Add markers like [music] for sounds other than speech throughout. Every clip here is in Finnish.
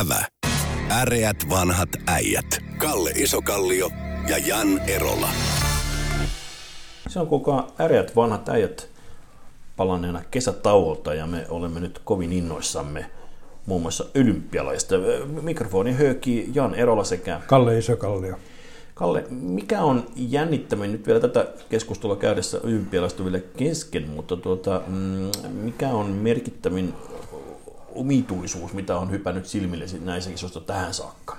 Ävä. Äreät vanhat äijät. Kalle Isokallio ja Jan Erola. Se on kukaan äreät vanhat äijät palanneena kesätauolta ja me olemme nyt kovin innoissamme muun muassa olympialaista. Mikrofoni höökii Jan Erola sekä Kalle Isokallio. Kalle, mikä on jännittävin nyt vielä tätä keskustelua käydessä olympialaistuville kesken, mutta tuota, mm, mikä on merkittävin omituisuus, mitä on hypännyt silmille näissä kisoissa tähän saakka?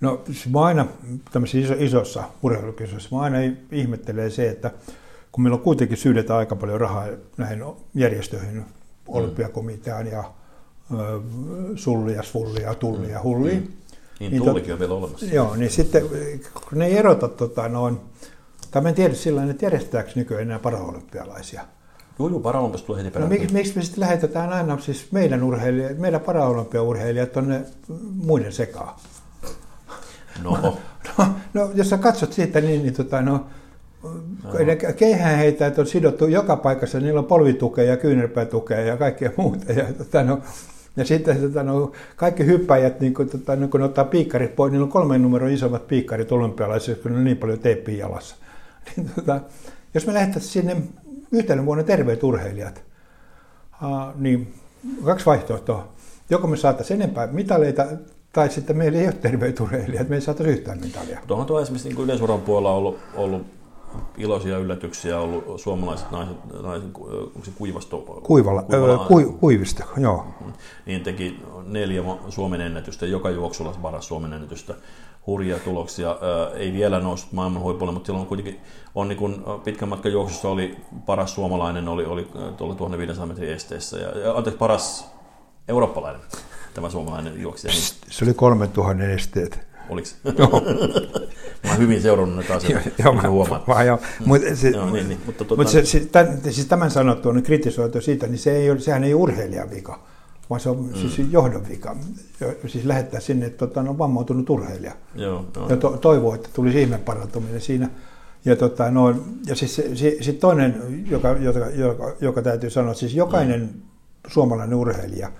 No siis mä aina tämmöisissä iso, isossa urheilukisoissa, mä aina ihmettelen se, että kun meillä on kuitenkin syydetään aika paljon rahaa näihin järjestöihin, olympiakomiteaan ja sullia, svullia, tullia, hullia. Mm. Niin, niin tullikin on vielä olemassa. Joo, niin sitten kun ne ei erota tota, noin, tai mä en tiedä sillä että järjestetäänkö nykyään enää paraolympialaisia. Joo, joo, paraolympiasta tulee heti No, miksi, miksi me sitten lähetetään aina siis meidän urheilijat, meidän paraolympiaurheilijat tuonne muiden sekaan? No. [laughs] no, no, jos sä katsot siitä, niin, niin tota, no, no. keihään heitä, on sidottu joka paikassa, niillä on polvitukea ja kyynärpäätukea ja kaikkea muuta. Ja, tota, no, ja sitten tota, no, kaikki hyppäjät, niin kun, tota, no, kun ottaa piikkarit pois, niillä on kolmen numeron isommat piikkarit olympialaisissa, kun on niin paljon teeppiä jalassa. [laughs] Niin, tota, jos me lähettäisiin sinne yhtenä vuonna terveet urheilijat, uh, niin kaksi vaihtoehtoa. Joko me saataisiin enempää mitaleita, tai sitten meillä ei ole terveet urheilijat, me ei saataisiin yhtään mitalia. Tuohon tuo esimerkiksi niin yleisurheilupuolella puolella ollut, ollut iloisia yllätyksiä ollut suomalaiset naiset, naiset onko se kuivasto? Kuivalla, Kuivalla, ku, kuivista, joo. Mm-hmm. Niin teki neljä Suomen ennätystä, joka juoksulla paras Suomen ennätystä. Hurjia tuloksia. Ei vielä noussut maailman huipulle, mutta silloin kuitenkin on niin kuin pitkän matkan juoksussa oli paras suomalainen, oli, oli tuolla 1500 metrin esteessä. Ja, anteeksi, paras eurooppalainen tämä suomalainen juoksija. Niin... Se oli 3000 esteet. Oliko? Joo. [laughs] mä oon hyvin seurannut näitä asioita, joo, mä, huomaan. Mä, joo. Mut se, joo, niin, niin, mutta tuota... mut se, se, tämän, siis tämän sanottua, niin kritisoitu siitä, niin se ei ole, sehän ei ole urheilijan vika, vaan se on mm. siis johdon vika. Siis lähettää sinne tota, no, vammautunut urheilija. Joo. Ja to, toivoo, että tulisi ihme parantuminen siinä. Ja, tota, no, ja siis sit toinen, joka, joka, joka, joka täytyy sanoa, siis jokainen mm. suomalainen urheilija,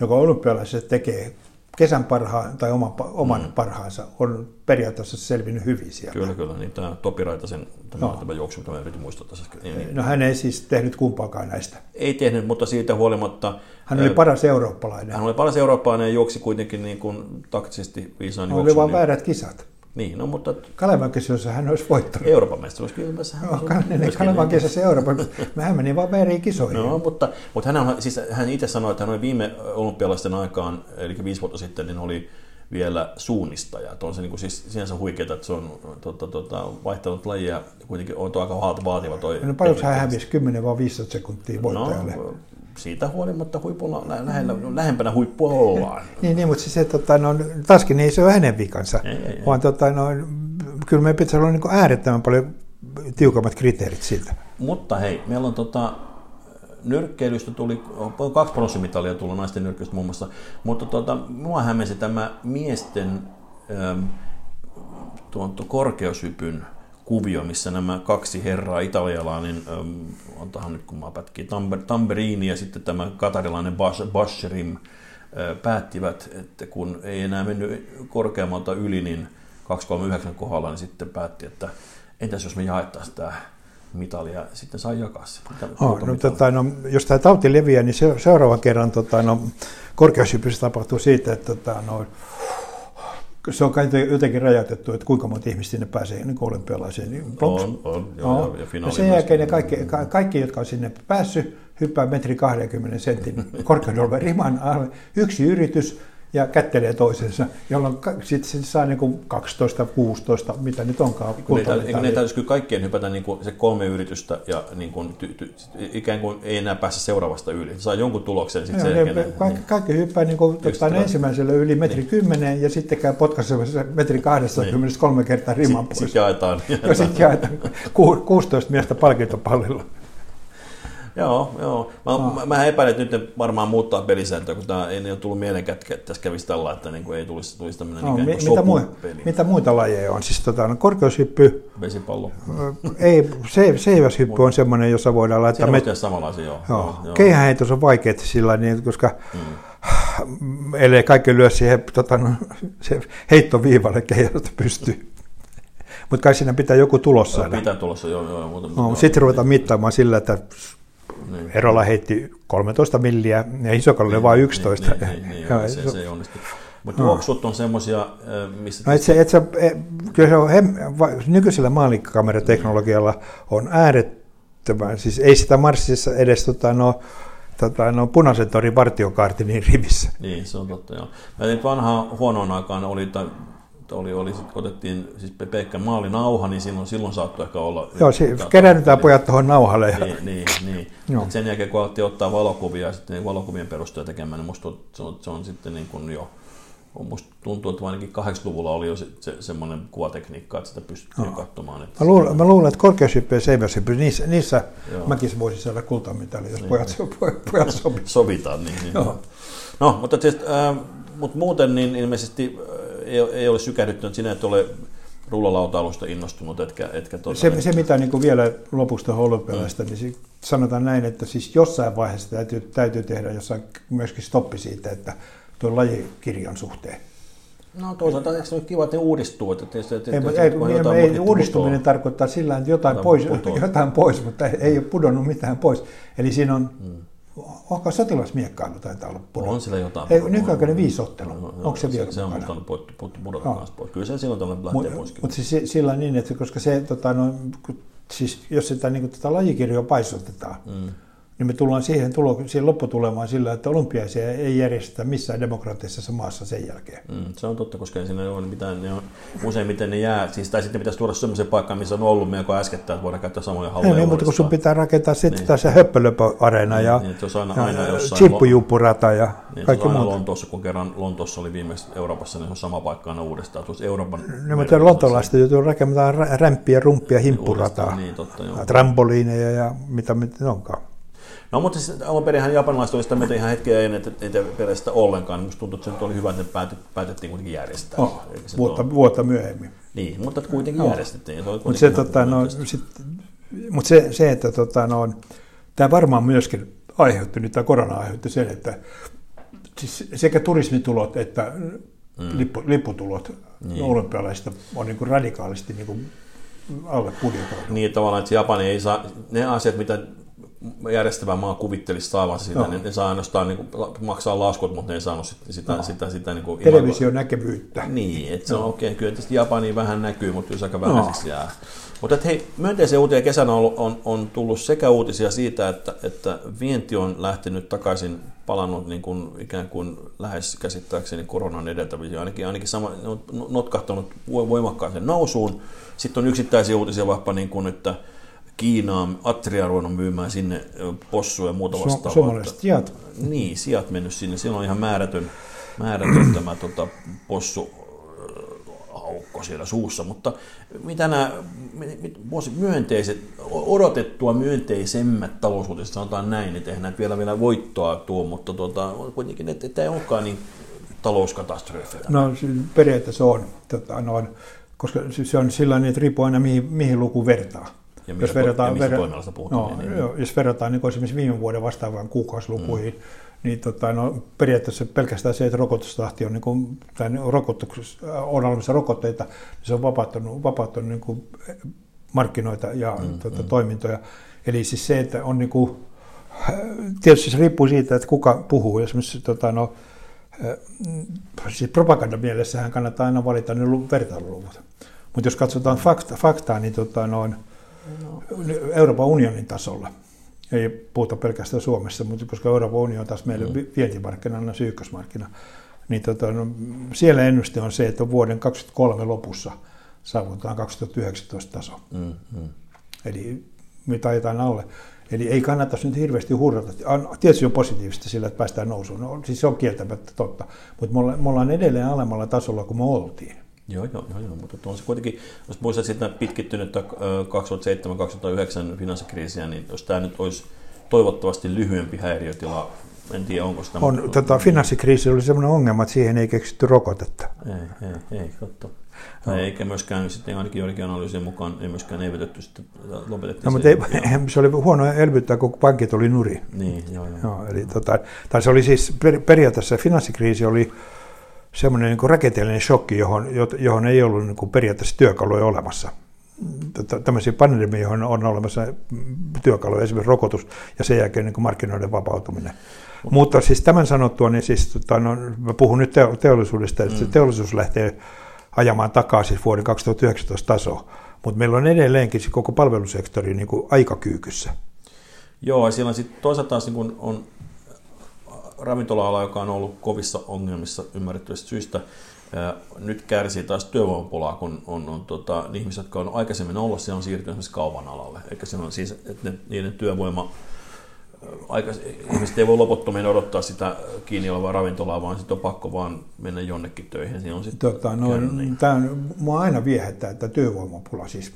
joka olympialaisessa tekee kesän parhaan tai oman, oman mm. parhaansa on periaatteessa selvinnyt hyvin sieltä. Kyllä, kyllä. Niin tämä Topi Raitasen tämä, no. tämä juoksu, tämä piti muistaa tässä. Niin, niin. No hän ei siis tehnyt kumpaakaan näistä. Ei tehnyt, mutta siitä huolimatta... Hän oli paras eurooppalainen. Hän oli paras eurooppalainen ja juoksi kuitenkin niin kuin taktisesti viisaan juoksun. Oli vaan niin... väärät kisat. Niin, no mutta... Kalevan kisoissa hän olisi voittanut. Euroopan mestaruuskilpailussa hän no, olisi Kalevan kisoissa Euroopan, hän meni vaan väärin kisoihin. No, mutta, mutta hän, on, siis hän itse sanoi, että hän oli viime olympialaisten aikaan, eli viisi vuotta sitten, niin oli vielä suunnistaja. On se niin kuin siis sinänsä huikeaa, että se on tota, tota, vaihtanut lajia, kuitenkin on aika vaativa toi. No paljon hän hävisi, 10 vai 15 sekuntia voittajalle. No, siitä huolimatta huipulla, lähellä, lähempänä huippua ollaan. [laughs] niin, niin, mutta siis, tota, no, taaskin ei se ole hänen vikansa, ei, ei, vaan tota, no, kyllä meidän pitäisi olla niin äärettömän paljon tiukammat kriteerit siltä. Mutta hei, meillä on tota, nyrkkeilystä tuli, kaksi pronssimitalia tullut naisten nyrkkeilystä muun muassa, mutta tota, mua hämmensi tämä miesten ähm, tuon, korkeushypyn kuvio, missä nämä kaksi herraa, italialainen, ähm, ontahan nyt kun mä pätkin, Tamberini ja sitten tämä katarilainen Basherim, äh, päättivät, että kun ei enää mennyt korkeammalta yli, niin 239 kohdalla, niin sitten päätti, että entäs jos me jaettaisiin tämä mitali ja sitten sai jakaa se. Oh, no, tota, no, jos tämä tauti leviää, niin se, seuraavan kerran tota, no, korkeushypyssä tapahtuu siitä, että tota, no, se on jotenkin rajoitettu, että kuinka monta ihmistä sinne pääsee niin olympialaiseen. Niin on, on, joo, no. ja, ja sen jälkeen ne kaikki, kaikki, jotka on sinne päässyt, hyppää metri 20 sentin [laughs] korkeuden riman alle. Yksi yritys, ja kättelee toisensa, jolloin sitten se saa niin kuin 12, 16, mitä nyt onkaan. Eikö ne täytyisi kyllä kaikkien hypätä niin kuin se kolme yritystä ja niin kuin, ty, ty, ikään kuin ei enää pääse seuraavasta yli. Saa jonkun tuloksen sitten sen jälkeen. Kaikki, niin, kaikki hyppää niin kuin, tota, ensimmäisellä yli metri niin. 10 ja sitten käy potkaisemassa metri 20 niin. kertaa riman pois. Sitten jaetaan. Ja sitten jaetaan 16 miestä palkintopallilla. Joo, joo. Mä, no. mä, mä epäilen, että nyt ne varmaan muuttaa pelisääntöä, kun tämä ei ole tullut mieleen, että tässä kävisi tällä, että niin kuin ei tulisi, tulisi tämmöinen no, mi- mitä, muu, mitä muita lajeja on? Siis tota, no, korkeushyppy. Vesipallo. ei, se, seiväshyppy on semmoinen, jossa voidaan laittaa... Siinä met... samanlaisia, joo. joo, joo. On vaikeaa sillä niin, koska hmm ellei kaikki lyö siihen tota, no, se heittoviivalle keijasta pystyy. Mutta kai siinä pitää joku tulos saada. Pitää tulossa, joo. joo mutta, no, Sitten ruvetaan mittaamaan sillä, että niin. Erola heitti 13 milliä ja Isokalle niin, vain 11. Niin, niin, niin, niin, [laughs] se, se ei onnistu. Mutta no. juoksut on semmoisia, missä... No et se, et se, kyllä se on, hem, nykyisellä maalikkakamerateknologialla on äärettömän, siis ei sitä Marsissa edes tota, no, tota, no, punaisen torin vartiokaarti niin rivissä. Niin, se on totta, joo. Ja vanhaan huonoon aikaan oli, tai oli, oli sit, otettiin siis pelkkä maalinauha, niin silloin, silloin saattoi ehkä olla... Joo, si- kerännetään pojat tuohon nauhalle. Ja... Niin, niin, niin. Joo. sen jälkeen kun alettiin ottaa valokuvia ja sitten valokuvien perusteella tekemään, niin musta se on, se on sitten niin kuin jo Musta tuntuu, että ainakin 80-luvulla oli jo se, se, semmoinen kuvatekniikka, että sitä pystyttiin no. katsomaan. Että mä, luulen, mä luulen, että korkeushyppy ja seiväshyppy, niissä, niissä mäkin voisin saada kultamitali, jos niin. pojat, pojat sovitaan. Sovitaan, niin. niin. Joo. No, mutta, tietysti, äh, mutta muuten niin ilmeisesti ei, ei ole sykähdyttynyt sinä, että ole rullalautailusta innostunut, etkä, etkä tuota, se, se, mitä niin kuin vielä lopusta olympialaista, mm. niin sanotaan näin, että siis jossain vaiheessa täytyy, täytyy tehdä jossain myöskin stoppi siitä, että tuon lajikirjan suhteen. No toisaalta eikö se ole kiva, että ne uudistuu? Että tietysti, että ei, ei, ei, ei uudistuminen putoa. tarkoittaa sillä että jotain, pois, jotain pois, mutta ei, ei ole pudonnut mitään pois. Eli siinä on, hmm. Onko sotilasmiekkailu taitaa olla pudonnut? On sillä jotain. Ei, nykyaikainen viisottelu, no, no, onko se, vielä Se on pudonnut no. pois. Kyllä se silloin lähtee Mut, pois. Mutta siis sillä niin, että koska se, tota, no, siis jos sitä, niin kuin, tätä lajikirjoa paisutetaan, hmm niin me tullaan siihen, tulo, siihen lopputulemaan sillä, että olympiaisia ei järjestetä missään demokraattisessa maassa sen jälkeen. Mm, se on totta, koska ei siinä ole mitään, ne on, useimmiten ne jää, siis, tai sitten pitäisi tuoda sellaisen paikkaan, missä on ollut melko äskettäin, että voidaan käyttää samoja halleja. Ei, mutta kun sun pitää rakentaa sitten niin. taas se höppölöpö-areena niin, ja, niin, se on aina, aina chippujuppurata ja niin, kaikki muuta. Lontoossa, kun kerran Lontoossa oli viimeksi Euroopassa, niin se on sama paikka aina uudestaan. Tuossa Euroopan no, mutta Lontoolaista joutuu rakentamaan rämpiä, rumppia, himppurataa, niin, totta, trampoliineja ja mitä, mitä onkaan. No mutta siis alun perinhän japanilaiset oli sitä mieltä ihan hetkeä ennen, että ei perästä ollenkaan. Musta tuntuu, että se nyt oli hyvä, että ne päätettiin kuitenkin järjestää. Oh, vuotta, tuo... vuotta myöhemmin. Niin, mutta kuitenkin oh. järjestettiin. Mutta se, tota, no, sit, mut se, se, että tota, no, tämä varmaan myöskin aiheutti, nyt tämä korona aiheutti sen, että siis sekä turismitulot että mm. lippu, lipputulot niin. olympialaisista on niin kuin radikaalisti niin kuin alle budjetoitu. Niin, tavallaan, että Japani ei saa, ne asiat, mitä järjestävä maa kuvittelisi saavansa sitä, no. niin ne saa ainoastaan niin kuin, maksaa laskut, mutta ne ei saanut sitä, sitä, no. sitä, sitä niin kuin Television näkevyyttä. Niin, että se on okei, okay, kyllä tietysti Japani vähän näkyy, mutta jos aika vähäiseksi no. jää. Mutta hei, myönteisiä uutisia kesänä on, on, on tullut sekä uutisia siitä, että, että vienti on lähtenyt takaisin, palannut niin kuin, ikään kuin lähes käsittääkseni koronan edeltäviä, ainakin, ainakin sama, ne on notkahtanut voimakkaaseen nousuun. Sitten on yksittäisiä uutisia vaikka niin kuin, että Kiinaan, Atria ruvennut myymään sinne possuja ja muuta vastaavaa. Suomalaiset sijat. Niin, sijat mennyt sinne. Siellä on ihan määrätön, määrätön [clears throat] tämä tota, possu aukko siellä suussa, mutta mitä nämä myönteiset, odotettua myönteisemmät talousuutiset, sanotaan näin, että eihän näitä vielä, vielä voittoa tuo, mutta tuota, kuitenkin, että, että ei olekaan niin talouskatastrofi. No periaatteessa on, tota, no, koska se on sillä että riippuu aina mihin, mihin luku vertaa. Ja jos verrataan, ja puhutaan. No, niin, niin. Jos verrataan niin esimerkiksi viime vuoden vastaavaan kuukausilukuihin, mm. niin tota, no, periaatteessa pelkästään se, että rokotustahti on, niin kuin, tai on olemassa rokotteita, niin se on vapauttanut, vapauttanut niin kuin markkinoita ja mm, tota, mm. toimintoja. Eli siis se, että on niin kuin, tietysti se riippuu siitä, että kuka puhuu. Esimerkiksi tota, no, siis propagandamielessähän kannattaa aina valita ne vertailuluvut. Mutta jos katsotaan fakta, faktaa, niin tota, noin, no. Euroopan unionin tasolla. Ei puhuta pelkästään Suomessa, mutta koska Euroopan unioni on taas meille mm. vientimarkkinana, syykkösmarkkina, niin tota, no, siellä ennuste on se, että vuoden 2023 lopussa saavutetaan 2019 taso. Mm, mm. Eli me taitaan alle. Eli ei kannata nyt hirveästi hurrata. Tietysti on positiivista sillä, että päästään nousuun. No, siis se on kieltämättä totta. Mutta me ollaan edelleen alemmalla tasolla kuin me oltiin. Joo, joo, joo, joo, mutta on se kuitenkin, jos muistat sitä pitkittynyttä 2007-2009 finanssikriisiä, niin jos tämä nyt olisi toivottavasti lyhyempi häiriötila en tiedä onko sitä. On, tota, finanssikriisi oli sellainen ongelma, että siihen ei keksitty rokotetta. Ei, ei, ei, totta. No. Eikä myöskään sitten ainakin joidenkin analyysien mukaan ei myöskään elvytetty sitten lopetettiin. No, mutta ei, [laughs] se oli huono elvyttää, kun pankit oli nuri. Niin, joo, joo. joo eli, tota, tai se oli siis per, periaatteessa finanssikriisi oli semmoinen niin rakenteellinen shokki, johon, johon ei ollut niin kuin periaatteessa työkaluja olemassa. Tämmöisiä pandemia, johon on olemassa työkaluja, esimerkiksi rokotus ja sen jälkeen niin kuin markkinoiden vapautuminen. Mutta siis tämän sanottua, niin siis, tota, no, mä puhun nyt teollisuudesta, että mm. teollisuus lähtee ajamaan takaisin siis vuoden 2019 tasoa, mutta meillä on edelleenkin koko palvelusektori niin kuin aika kyykyssä. Joo, ja siellä sitten toisaalta taas niin kun on ravintola-ala, joka on ollut kovissa ongelmissa ymmärrettävistä syistä, nyt kärsii taas työvoimapulaa, kun on, on tota, ihmiset, jotka on aikaisemmin ollut, se on siirtynyt esimerkiksi kaupan alalle. Eikä se on siis, että ne, niiden työvoima, aika, ihmiset ei voi loputtomiin odottaa sitä kiinni olevaa ravintolaa, vaan sitten on pakko vaan mennä jonnekin töihin. Siinä on tota, no, niin. Tämä on, mua aina viehättää, että työvoimapula siis,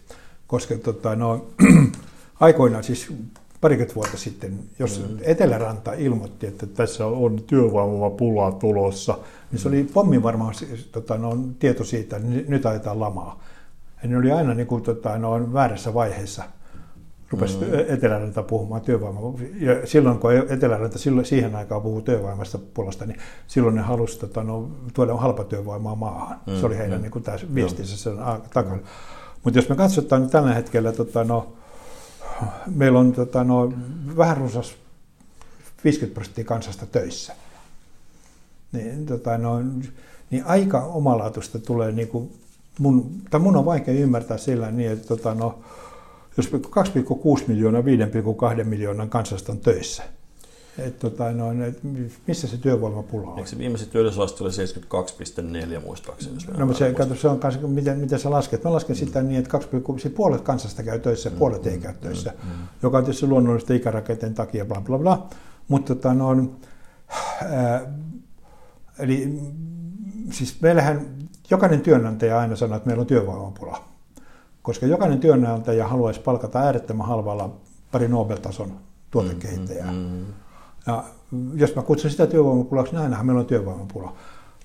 koska tota, no, [clears throat] aikoinaan siis parikymmentä vuotta sitten, jos mm. Eteläranta ilmoitti, että tässä on työvoimapulaa tulossa, niin se oli pommin varmaan tota, no, tieto siitä, että nyt ajetaan lamaa. Ja ne oli aina niin kuin, tota, no, väärässä vaiheessa. Rupesi mm. Eteläranta puhumaan työvoimasta. Ja silloin, kun Eteläranta silloin, siihen aikaan puhuu työvoimasta puolesta, niin silloin ne halusivat tota, no, tuoda halpatyövoimaa maahan. Mm. Se oli heidän mm. niin kuin, viestinsä sen takana. Mutta jos me katsotaan niin tällä hetkellä tota, no, meillä on tota, no, vähän runsas 50 prosenttia kansasta töissä. Niin, tota, no, niin aika omalaatuista tulee, niin kuin mun, tai mun on vaikea ymmärtää sillä niin, että tota, no, jos 2,6 miljoonaa 5,2 miljoonan kansasta on töissä, et, tota, no, et, missä se työvoimapula on? Eikö se viimeiset työllisyysaste oli 72,4 muistaakseni? No, mutta se, kato, se on kans, miten, miten sä lasket? Mä lasken sitä niin, että 2, siis puolet kansasta käy töissä, mm, puolet ei käy mm, töissä, mm, mm. joka on tietysti luonnollista ikärakenteen takia, bla bla bla. Mutta tota, no, ää, eli siis meillähän jokainen työnantaja aina sanoo, että meillä on työvoimapula. Koska jokainen työnantaja haluaisi palkata äärettömän halvalla pari Nobel-tason tuotekehittäjää. Mm, mm, mm. Ja jos mä kutsun sitä työvoimapulaksi, niin ainahan meillä on työvoimapula.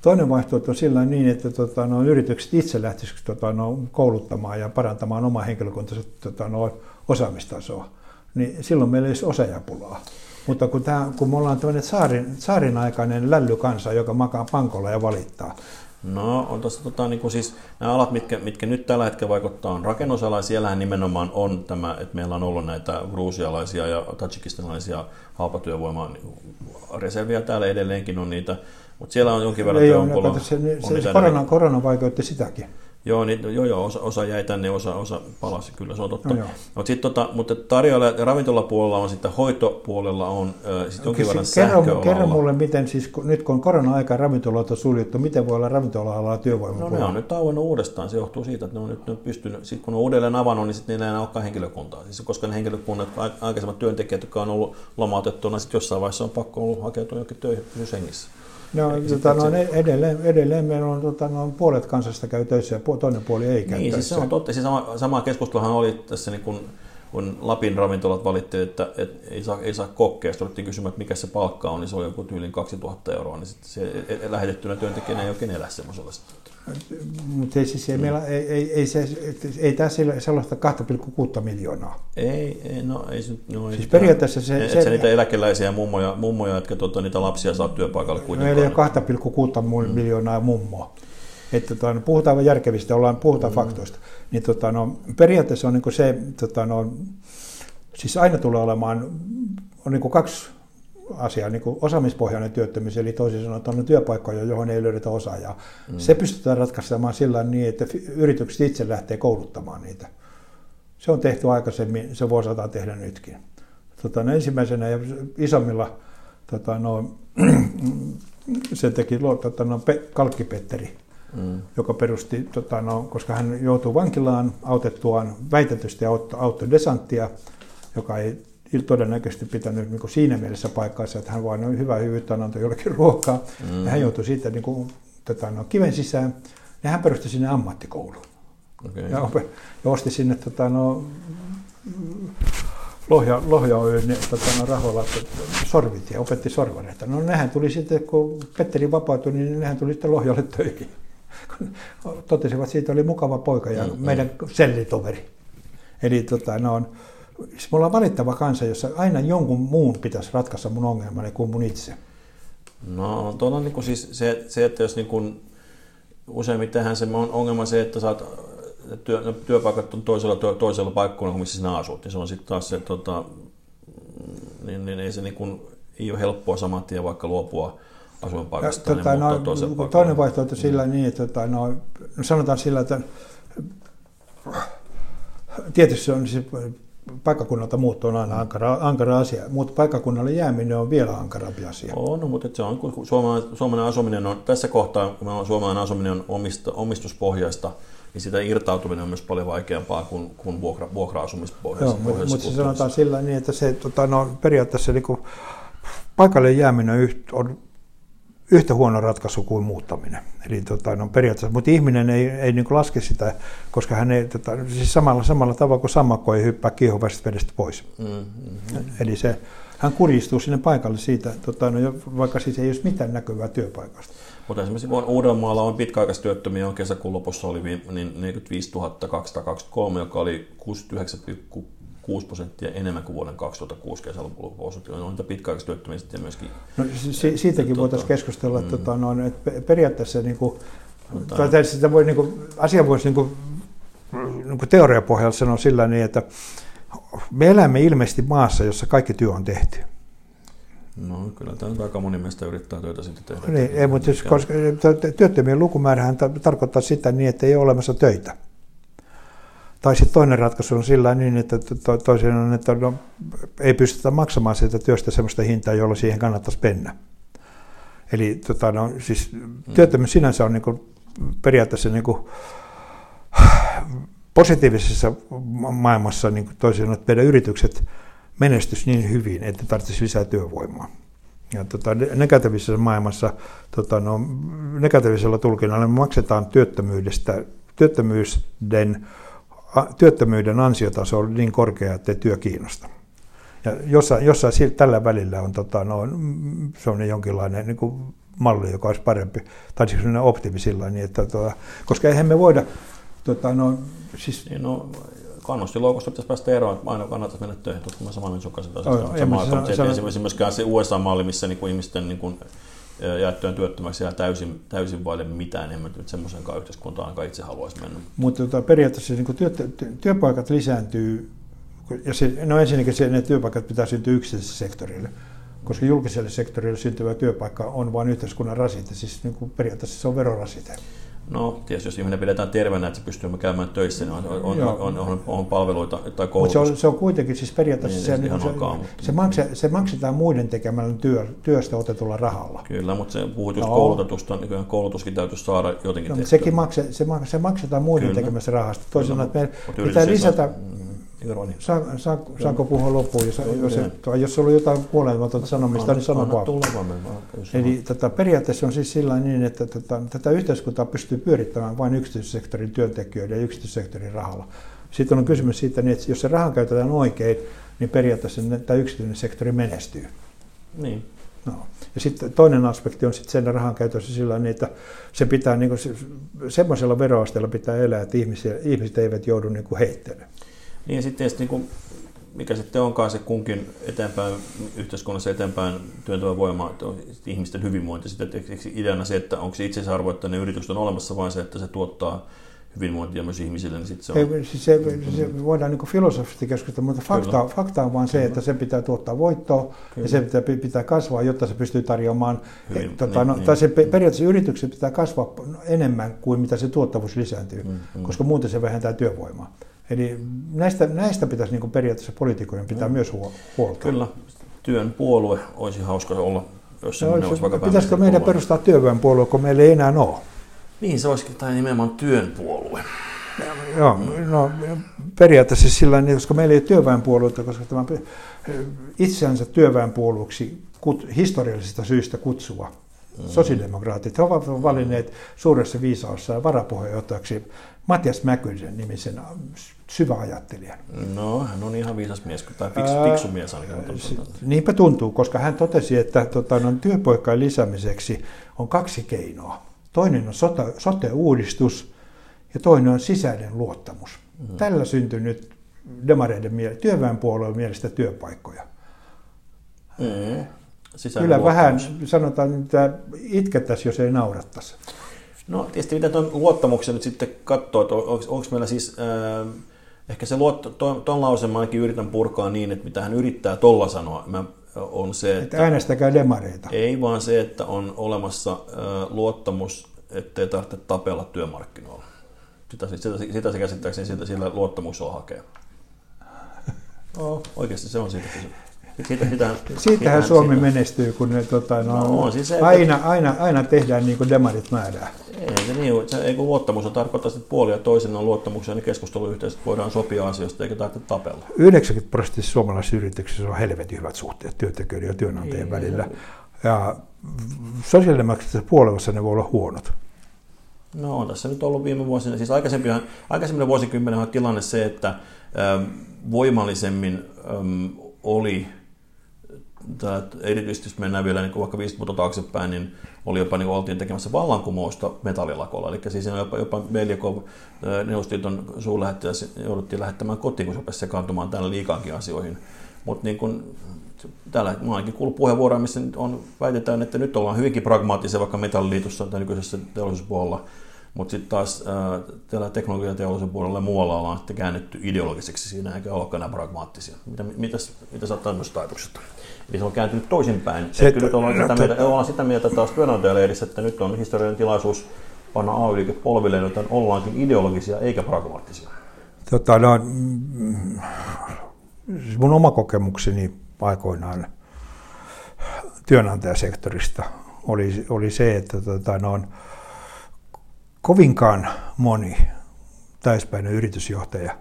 Toinen vaihtoehto on sillä niin, että tota, no, yritykset itse lähtisivät tota, no, kouluttamaan ja parantamaan omaa henkilökuntansa tota, no, osaamistasoa. Niin silloin meillä ei olisi osaajapulaa. Mutta kun, tämä, kun me ollaan tämmöinen saarin, saarin aikainen lällykansa, joka makaa pankolla ja valittaa, No on tuossa tota, niin kuin siis, nämä alat, mitkä, mitkä nyt tällä hetkellä vaikuttaa, on rakennusala, siellähän nimenomaan on tämä, että meillä on ollut näitä gruusialaisia ja tajikistanilaisia halpatyövoimaa reserviä täällä edelleenkin on niitä, mutta siellä on jonkin verran työvoimapula. Se, se, se korona, korona vaikeutti sitäkin. Joo, niin, joo, joo osa, osa jäi tänne, osa, osa palasi, kyllä se on totta. No, Mut sit, tota, mutta tarjolla ja ravintolapuolella on sitten hoitopuolella on äh, sit jonkin verran kerro, kerro mulle, miten siis kun, nyt kun korona-aika ravintolat on suljettu, miten voi olla ravintola-alalla työvoimapula? No ne on nyt auennut uudestaan, se johtuu siitä, että ne on nyt ne on pystynyt, sit kun ne on uudelleen avannut, niin sitten niillä ei enää olekaan henkilökuntaa. Siis koska ne henkilökunnat, aikaisemmat työntekijät, jotka on ollut lomautettuna, sitten jossain vaiheessa on pakko ollut hakeutua jonkin töihin hengissä. No, tota, no edelleen, edelleen meillä on tota, no, puolet kansasta käy töissä ja toinen puoli ei käy Niin, siis se on totta. Siis sama, sama keskusteluhan oli tässä, niin kun, kun Lapin ravintolat valitti, että, että ei, saa, ei saa kokkeja. Sitten kysymään, että mikä se palkka on, niin se oli joku tyylin 2000 euroa. Niin sitten se e- e- lähetettynä työntekijänä ei oikein elä semmoisella. Mutta ei, siis ei, mm. meillä, ei, ei, ei, se, ei tämä sellaista 2,6 miljoonaa. Ei, ei, no ei no, ei siis periaatteessa se... se, se niitä eläkeläisiä ja mummoja, mummoja jotka tuota, niitä lapsia saa työpaikalle kuitenkaan. Meillä ei ole 2,6 mm. miljoonaa mummoa. Että tota, no, puhutaan järkevistä, ollaan, puhutaan mm. faktoista. Niin, tota, no, periaatteessa on niin se, tota, no, siis aina tulee olemaan on niin kaksi asia, niin kuin osaamispohjainen työttömyys, eli toisin sanoen, että on työpaikkoja, johon ei löydetä osaajaa. Mm. Se pystytään ratkaisemaan sillä niin, että yritykset itse lähtee kouluttamaan niitä. Se on tehty aikaisemmin, se voi saada tehdä nytkin. Tota, no ensimmäisenä ja isommilla tota, no, [clears throat] se teki tota, no, Kalkkipetteri, mm. joka perusti, tota, no, koska hän joutui vankilaan autettuaan väitetysti auttoi desanttia, joka ei todennäköisesti pitänyt niin kuin siinä mielessä paikkaansa, että hän vain on hyvä hyvyyttä antoi jollekin ruokaa. Mm. Ja hän joutui siitä niin kuin, tota, no, kiven sisään ja hän perusti sinne ammattikoulun. Okay. Ja, ja osti sinne tota, no, Lohja, Lohja Oy niin, tota, no, rahoilla sorvit ja opetti sorvareita. No nehän tuli sitten, kun Petteri vapautui, niin nehän tuli sitten Lohjalle töihin. Totesivat, että siitä oli mukava poika ja mm, meidän sellitoveri. Eli tota, no, on, me ollaan valittava kansa, jossa aina jonkun muun pitäisi ratkaista mun ongelmani kuin mun itse. No, tuolla on niin kuin siis se, se, että jos niin kuin, useimmitenhän se on ongelma se, että saat työ, no, työpaikat on toisella, toisella paikkuilla kuin missä sinä asut. Ja se on sitten taas se, tota, niin, niin ei se niin kuin, ei ole helppoa saman tien vaikka luopua asuinpaikasta. Tota, niin, no, toinen vaihtoehto sillä mm. niin, että tota, no, no, sanotaan sillä, että tietysti se on se paikkakunnalta muutto on aina ankara, ankara asia, mutta paikkakunnalle jääminen on vielä ankarampi asia. On, no, mutta se on, kun suomalainen, suomalainen asuminen on, tässä kohtaa, kun suomalainen asuminen on omista, omistuspohjaista, niin sitä irtautuminen on myös paljon vaikeampaa kuin, kuin vuokra, vuokra-asumispohjaisessa. Joo, mutta, mutta se sanotaan sillä niin, että se tota, no, periaatteessa niin kuin, paikalle jääminen on yhtä huono ratkaisu kuin muuttaminen. Eli tota, no, periaatteessa, mutta ihminen ei, ei niin laske sitä, koska hän ei, tota, siis samalla, samalla tavalla kuin sammakko ei hyppää kiehuvasta vedestä pois. Mm-hmm. Eli se, hän kuristuu sinne paikalle siitä, tota, no, vaikka siis ei olisi mitään näkyvää työpaikasta. Mutta esimerkiksi kun Uudenmaalla on pitkäaikaistyöttömiä, on kesäkuun lopussa oli niin 45 223, joka oli 69,6 prosenttia enemmän kuin vuoden 2006 kesälopulla osuutti. On niitä pitkäaikaistyöttömiä sitten myöskin. No, si- siitäkin voitaisiin tota, keskustella, mm. että, tota, no, että periaatteessa niin kuin, tai sitä voi, niin kuin, asia voisi niin kuin, niin kuin teoriapohjalla sanoa sillä niin, että me elämme ilmeisesti maassa, jossa kaikki työ on tehty. No kyllä tämä aika moni meistä yrittää työtä sitten tehdä. Niin, ei, mutta siis, koska työttömien lukumäärähän tarkoittaa sitä niin, että ei ole olemassa töitä. Tai sitten toinen ratkaisu on sillä niin, että to, toisin on, että no, ei pystytä maksamaan siitä työstä sellaista hintaa, jolla siihen kannattaisi mennä. Eli tota, no, siis, työttömyys sinänsä on niin kuin, periaatteessa niin kuin, positiivisessa maailmassa niin kuin toisin että meidän yritykset menestys niin hyvin, että tarvitsisi lisää työvoimaa. Ja tota, negatiivisessa maailmassa, tota, no, negatiivisella tulkinnalla me maksetaan työttömyydestä, työttömyyden, työttömyyden ansiotaso on niin korkea, että työ kiinnosta. Ja jossain, jossain tällä välillä on tota, no, se on jonkinlainen niin kuin malli, joka olisi parempi, tai siis optimi sillä niin, että, tota, koska eihän me voida, tota, no, siis, niin, no, kannustinloukosta pitäisi päästä eroon, että aina kannattaisi mennä töihin. Tuossa mä samaa mieltä kanssa. Oh, samaa, se, se, se, esimerkiksi myöskään se USA-malli, missä niin kuin ihmisten niin kuin, jaettujen työttömäksi ja täysin, täysin vaille mitään, en mä nyt semmoisen yhteiskuntaan itse haluaisi mennä. Mutta tota, periaatteessa niin työ, työpaikat lisääntyy, ja se, no ensinnäkin se, ne työpaikat pitää syntyä yksityiselle sektorille, koska julkiselle sektorille syntyvä työpaikka on vain yhteiskunnan rasite, siis niin periaatteessa se on verorasite. No, tietysti jos ihminen pidetään terveenä, että se pystyy käymään töissä, niin on, on, on, on, on palveluita tai koulutusta. Mutta se on, se on kuitenkin siis periaatteessa niin, se, niin, se, okaa, mutta... se, makse, se maksetaan muiden tekemällä työ, työstä otetulla rahalla. Kyllä, mutta se puhut just no. koulutetusta, niin koulutuskin täytyisi saada jotenkin no, tehtyä. Sekin makse, se, se maksetaan muiden Kyllä. tekemässä rahasta. Toisin että me pitää lisätä... Ironi. Sa, sa, saanko puhua loppuun? Jos, jos, jos on jotain puolelmatonta sanomista, niin sano vaan. Eli tätä, periaatteessa on siis sillä niin, että tätä, tätä yhteiskuntaa pystyy pyörittämään vain yksityissektorin työntekijöiden ja yksityissektorin rahalla. Sitten on kysymys siitä, niin, että jos se raha käytetään oikein, niin periaatteessa tämä yksityinen sektori menestyy. Niin. No. Ja sitten toinen aspekti on sitten sen rahan käytössä sillä niin, että se pitää niin kuin, semmoisella veroasteella pitää elää, että ihmiset, ihmiset eivät joudu niin kuin heittelemään. Niin ja sitten niin kuin, mikä sitten onkaan se kunkin eteenpäin, yhteiskunnassa eteenpäin työntävä voima, että ihmisten hyvinvointi. Että ideana se, että onko se itseisarvo, että ne yritykset on olemassa, vain se, että se tuottaa hyvinvointia myös ihmisille, niin sitten se on... Ei, siis se, se voidaan niin filosofisesti keskustella, mutta fakta, fakta on vain se, että se pitää tuottaa voittoa Kyllä. ja se pitää, pitää kasvaa, jotta se pystyy tarjoamaan, Hyvin, tota, niin, no, niin. tai se periaatteessa yrityksen pitää kasvaa enemmän kuin mitä se tuottavuus lisääntyy, mm, mm. koska muuten se vähentää työvoimaa. Eli näistä, näistä pitäisi niin periaatteessa poliitikojen pitää no. myös huolta. Kyllä, työn puolue olisi hauska olla, jos se no, olisi vaikka Pitäisikö meidän perustaa työväenpuolue, kun meillä ei enää ole? Niin, se olisikin tai nimenomaan työn puolue. Joo, no periaatteessa sillä niin, koska meillä ei ole työväenpuolueita, koska tämä itseänsä työväenpuolueeksi historiallisista syistä kutsuva sosiaalidemokraatit. He ovat valinneet suuressa viisaassa varapuheenjohtajaksi Matias Mäkysen nimisen syväajattelijan. No, hän on ihan viisas mies, tai fiksu, fiksu mies ainakin. Niinpä tuntuu, koska hän totesi, että tota, no, työpoikkaan lisäämiseksi on kaksi keinoa. Toinen on sote, sote-uudistus ja toinen on sisäinen luottamus. Mm. Tällä syntyi nyt demareiden mielestä, työväenpuolueen mielestä työpaikkoja. Mm. Kyllä luottamus. vähän sanotaan, että itkettäisiin, jos ei naurattaisi. No tietysti mitä tuon luottamuksen nyt sitten katsoo, että onko, meillä siis, äh, ehkä se luotto, tuon, lauseen mä ainakin yritän purkaa niin, että mitä hän yrittää tolla sanoa, mä, on se, että... että äänestäkää demareita. Ei vaan se, että on olemassa äh, luottamus, ettei tarvitse tapella työmarkkinoilla. Sitä, sitä, sitä se käsittääkseni sillä, sillä luottamuksella hakee. [laughs] No, oikeasti se on siitä kysymys. Siitä, sitä, Siitähän Suomi siitä. menestyy, kun ne tota, no, no, on, siis se, aina, että... aina, aina tehdään niin kuin demarit määrää. Ei se niin, se, ei kun luottamus on tarkoittaa, että puoli ja toisen on luottamuksia, niin keskusteluyhteisöt voidaan sopia asioista eikä tarvitse tapella. 90 prosenttia suomalaisissa yrityksissä on helvetin hyvät suhteet työntekijöiden ja työnantajien ei, välillä. Ei, ja sosiaalidemokraattisessa puolessa ne voi olla huonot. No on tässä nyt ollut viime vuosina, siis aikaisemmin vuosikymmenen on tilanne se, että ähm, voimallisemmin ähm, oli tämä, erityisesti jos mennään vielä niin vaikka 50 vuotta taaksepäin, niin oli jopa niin oltiin tekemässä vallankumousta metallilakolla. Eli siis jopa, jopa Meljako, Neuvostoliiton suurlähettiläs, jouduttiin lähettämään kotiin, kun se rupesi sekaantumaan täällä liikaankin asioihin. Mutta niin kun, täällä mä ainakin kuullut puheenvuoroja, missä on, väitetään, että nyt ollaan hyvinkin pragmaattisia vaikka metalliliitossa tai nykyisessä teollisuuspuolella, mutta sitten taas äh, täällä teknologiateollisuuden puolella ja muualla ollaan sitten käännetty ideologiseksi siinä, eikä olekaan enää pragmaattisia. Mitä, mitäs, mitä sä oot tämmöistä ajatuksesta? Eli se on kääntynyt toisinpäin. Se, kyllä ollaan, no, sitä mieltä, ollaan sitä mieltä taas työnantajaleirissä, että nyt on historiallinen tilaisuus panna AY-liike polville, joten ollaankin ideologisia eikä pragmaattisia. Tota, no, mm, mun oma kokemukseni aikoinaan työnantajasektorista oli, oli se, että tota, no, kovinkaan moni täyspäinen yritysjohtaja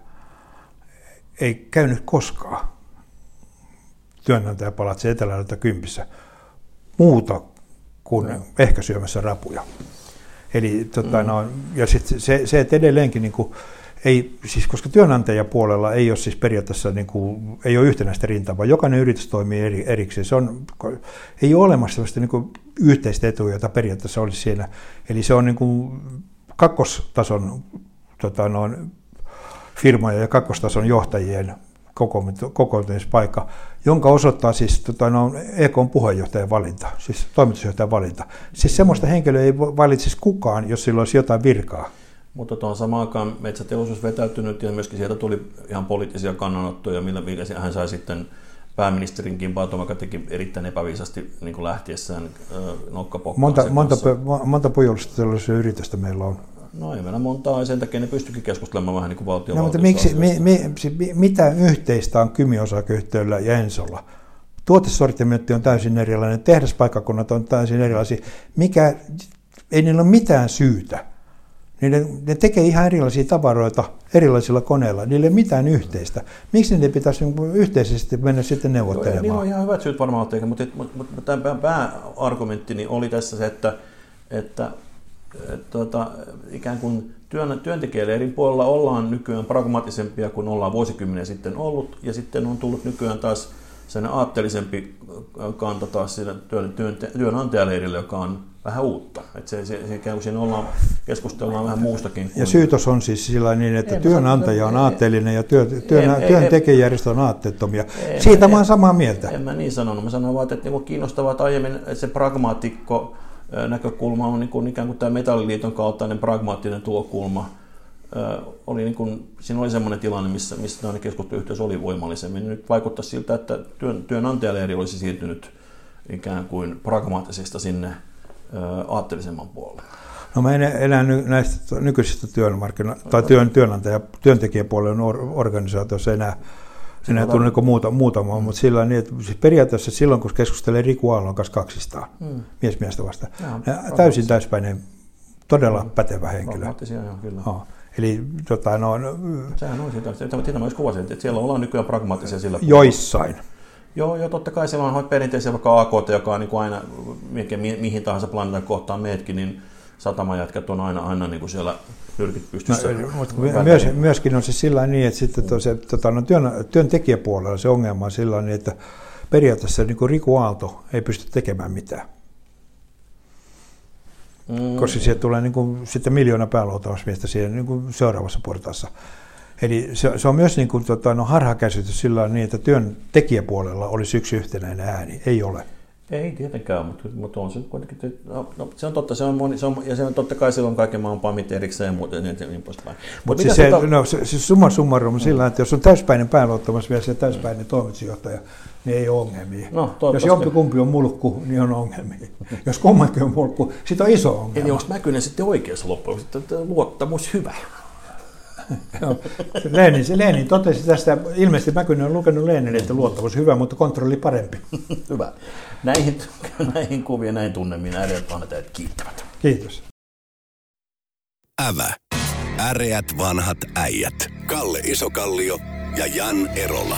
ei käynyt koskaan työnantajapalatsi etelällä kympissä muuta kuin no. ehkä syömässä rapuja. Eli tota, mm. no, ja sit se, se, että edelleenkin niin kuin, ei, siis koska työnantajapuolella ei ole siis periaatteessa niin kuin, ei ole yhtenäistä rintamaa, jokainen yritys toimii eri, erikseen. Se on, ei ole olemassa sellaista niin kuin, yhteistä etua, jota periaatteessa olisi siinä. Eli se on niin kuin, kakkostason tota, noin, firmojen ja kakkostason johtajien kokoontumispaikka, jonka osoittaa siis tota, no, EKn puheenjohtajan valinta, siis toimitusjohtajan valinta. Siis semmoista henkilöä ei valitsisi kukaan, jos sillä olisi jotain virkaa. Mutta tuohon samaan aikaan metsäteollisuus vetäytynyt ja myöskin sieltä tuli ihan poliittisia kannanottoja, millä hän sai sitten pääministerin kimpautua, vaikka teki erittäin epäviisasti niin kuin lähtiessään nokkapokkaan. Monta, monta, monta yritystä meillä on No ei meillä montaa, ja sen takia ne pystyikin keskustelemaan vähän niin kuin no, mutta miksi, mi, mi, mitä yhteistä on Kymi-osakeyhtiöllä ja Ensolla? Tuotesortimentti on täysin erilainen, tehdaspaikkakunnat on täysin erilaisia. Mikä, ei niillä ole mitään syytä. Niin ne, ne tekee ihan erilaisia tavaroita erilaisilla koneilla. Niillä ei ole mitään yhteistä. Miksi ne pitäisi niin yhteisesti mennä sitten neuvottelemaan? Joo, niillä on ihan hyvät syyt varmaan, mutta, mutta, mutta tämä pääargumentti oli tässä se, että, että tuota, ikään kuin työn, työntekijöille eri puolilla ollaan nykyään pragmaattisempia kuin ollaan vuosikymmenen sitten ollut, ja sitten on tullut nykyään taas sen aatteellisempi kanta taas työn, työn, työnantajaleirille, joka on vähän uutta. Että se, se, se kuin siinä ollaan, keskustellaan vähän muustakin. Kuin... Ja syytos on siis sillä niin, että ei, työnantaja on aatteellinen ja työ, työn, työntekijäjärjestö on aatteettomia. Siitä mä oon samaa mieltä. En mä niin sanonut. Mä sanoin vaan, että, että niin kiinnostavaa, että aiemmin että se pragmaatikko näkökulma on niin kuin, ikään kuin tämä metalliliiton kaltainen pragmaattinen tulokulma. Oli niin kuin, siinä oli sellainen tilanne, missä, missä tämä keskusteluyhteys oli voimallisemmin. Nyt vaikuttaa siltä, että työn, työnantajaleiri olisi siirtynyt ikään kuin pragmaattisesta sinne aatteellisemman puolelle. No mä en enää näistä nykyisistä työmarkkina- tai työn, työnantaja, työntekijäpuolen organisaatioissa enää ei tule niin muuta, muutama, mm. mutta sillä niin, että siis periaatteessa silloin, kun keskustelee Riku Aallon kanssa kaksistaan, mm. mies miestä vasta, ja, täysin täyspäinen, todella mm. pätevä henkilö. Joo, kyllä. Oh. Eli tota, no, Sehän on sitä, sitä mä myös kuvasin, että siellä ollaan nykyään pragmaattisia sillä Joissain. Joo, joo, totta kai siellä on perinteisiä vaikka AKT, joka on niin kuin aina, mihin, mihin tahansa planeetan kohtaan meetkin, niin satamajätkät on aina, aina niin kuin siellä nyrkit pystyssä. No, mutta myös, myöskin on se sillä niin, että sitten to, se, tota, no, työn, työntekijäpuolella se ongelma on sillä niin, että periaatteessa niin kuin Riku Aalto ei pysty tekemään mitään. Mm. Koska sieltä tulee niin kuin, sitten miljoona pääluotamusmiestä siihen niin kuin seuraavassa portaassa. Eli se, se on myös niin kuin, tota, no, harhakäsitys sillä niin, että työntekijäpuolella olisi yksi yhtenäinen ääni. Ei ole. Ei tietenkään, mutta, mutta on se kuitenkin, no, no, se on totta, se on, moni, se on, ja se on totta kai silloin kaiken maan pamit erikseen ja muuten niin, niin poispäin. Mutta siis se, tota... no, se, se summa summarum mm. sillä, että jos on täyspäinen pääluottamusmies ja täyspäinen mm. toimitusjohtaja, niin ei ole ongelmia. No, jos jompikumpi on mulkku, niin on ongelmia. jos kummatkin on mulkku, sitten on iso ongelma. Eli onko Mäkynen sitten oikeassa loppujen että luottamus hyvä? Lenin, Lenin totesi tästä, ilmeisesti Mäkynen on lukenut Lenin, että luottamus hyvä, mutta kontrolli parempi. [laughs] hyvä. Näihin, näihin kuviin näihin tunnemiin äreät vanhat äijät kiittävät. Kiitos. Ävä. Äreät vanhat äijät. Kalle Isokallio ja Jan Erola.